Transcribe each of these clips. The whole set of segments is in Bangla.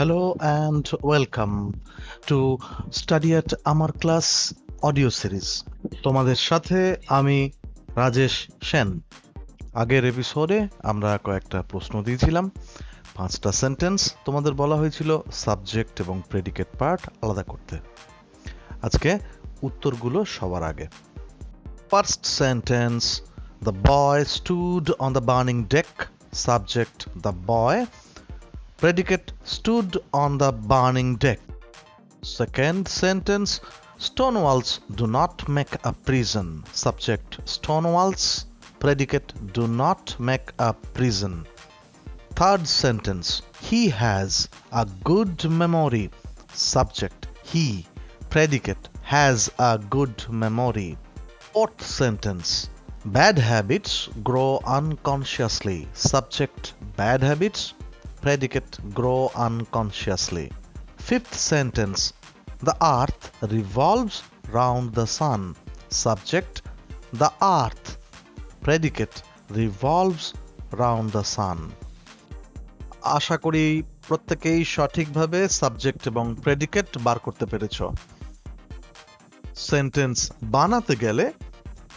Hello and welcome to Study at Amar Class audio series তোমাদের সাথে আমি রাজেশ সেন। আগের এপিসোডে আমরা কয়েকটা প্রশ্ন দিয়েছিলাম। পাঁচটা সেন্টেন্স তোমাদের বলা হয়েছিল সাবজেক্ট এবং প্রেডিকেট পার্ট আলাদা করতে। আজকে উত্তরগুলো সবার আগে। First sentence the boy stood on the burning deck subject the boy predicate stood on the burning deck. Second sentence Stone walls do not make a prison. Subject Stone walls. Predicate do not make a prison. Third sentence He has a good memory. Subject He. Predicate has a good memory. Fourth sentence Bad habits grow unconsciously. Subject Bad habits predicate grow unconsciously. Fifth sentence The earth revolves round the sun. Subject The earth. Predicate revolves round the sun. আশা করি প্রত্যেকেই সঠিকভাবে সাবজেক্ট এবং প্রেডিকেট বার করতে পেরেছ সেন্টেন্স বানাতে গেলে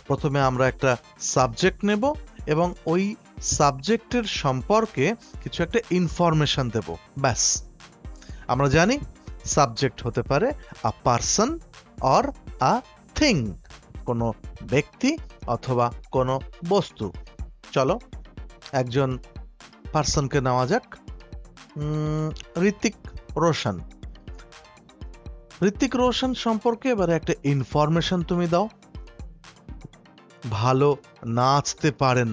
প্রথমে আমরা একটা সাবজেক্ট নেব এবং ওই সাবজেক্টের সম্পর্কে কিছু একটা ইনফরমেশন দেব। ব্যাস। আমরা জানি সাবজেক্ট হতে পারে a person or a thing কোনো ব্যক্তি অথবা কোনো বস্তু। চলো, একজন পার্সনকে নেওয়া যাক। ঋতিক রোশন। ঋতিক রোশন সম্পর্কে এবারে একটা ইনফরমেশন তুমি দাও। ভালো নাচতে পারেন।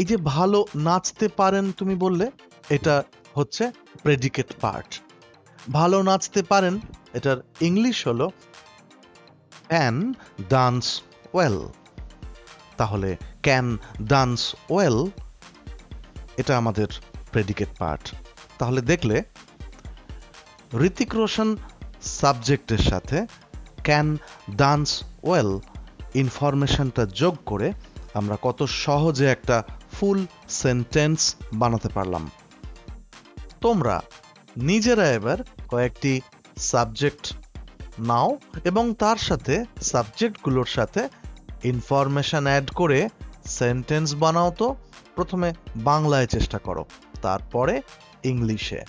এই যে ভালো নাচতে পারেন তুমি বললে, এটা হচ্ছে প্রেডিকেট পার্ট ভালো নাচতে পারেন, এটার ইংলিশ হলো ক্যান ডান্স ওয়েল তাহলে ক্যান ডান্স ওয়েল এটা আমাদের প্রেডিকেট পার্ট তাহলে দেখলে ঋতিক রোশন সাবজেক্টের সাথে ক্যান ডান্স ওয়েল ইনফরমেশনটা যোগ করে আমরা কত সহজে একটা ফুল সেন্টেন্স বানাতে পারলাম। তোমরা নিজেরা এবার কয়েকটি সাবজেক্ট নাও এবং তার সাথে সাবজেক্টগুলোর সাথে ইনফরমেশন অ্যাড করে সেন্টেন্স বানাও তো। প্রথমে বাংলায় চেষ্টা করো, তারপরে ইংলিশে।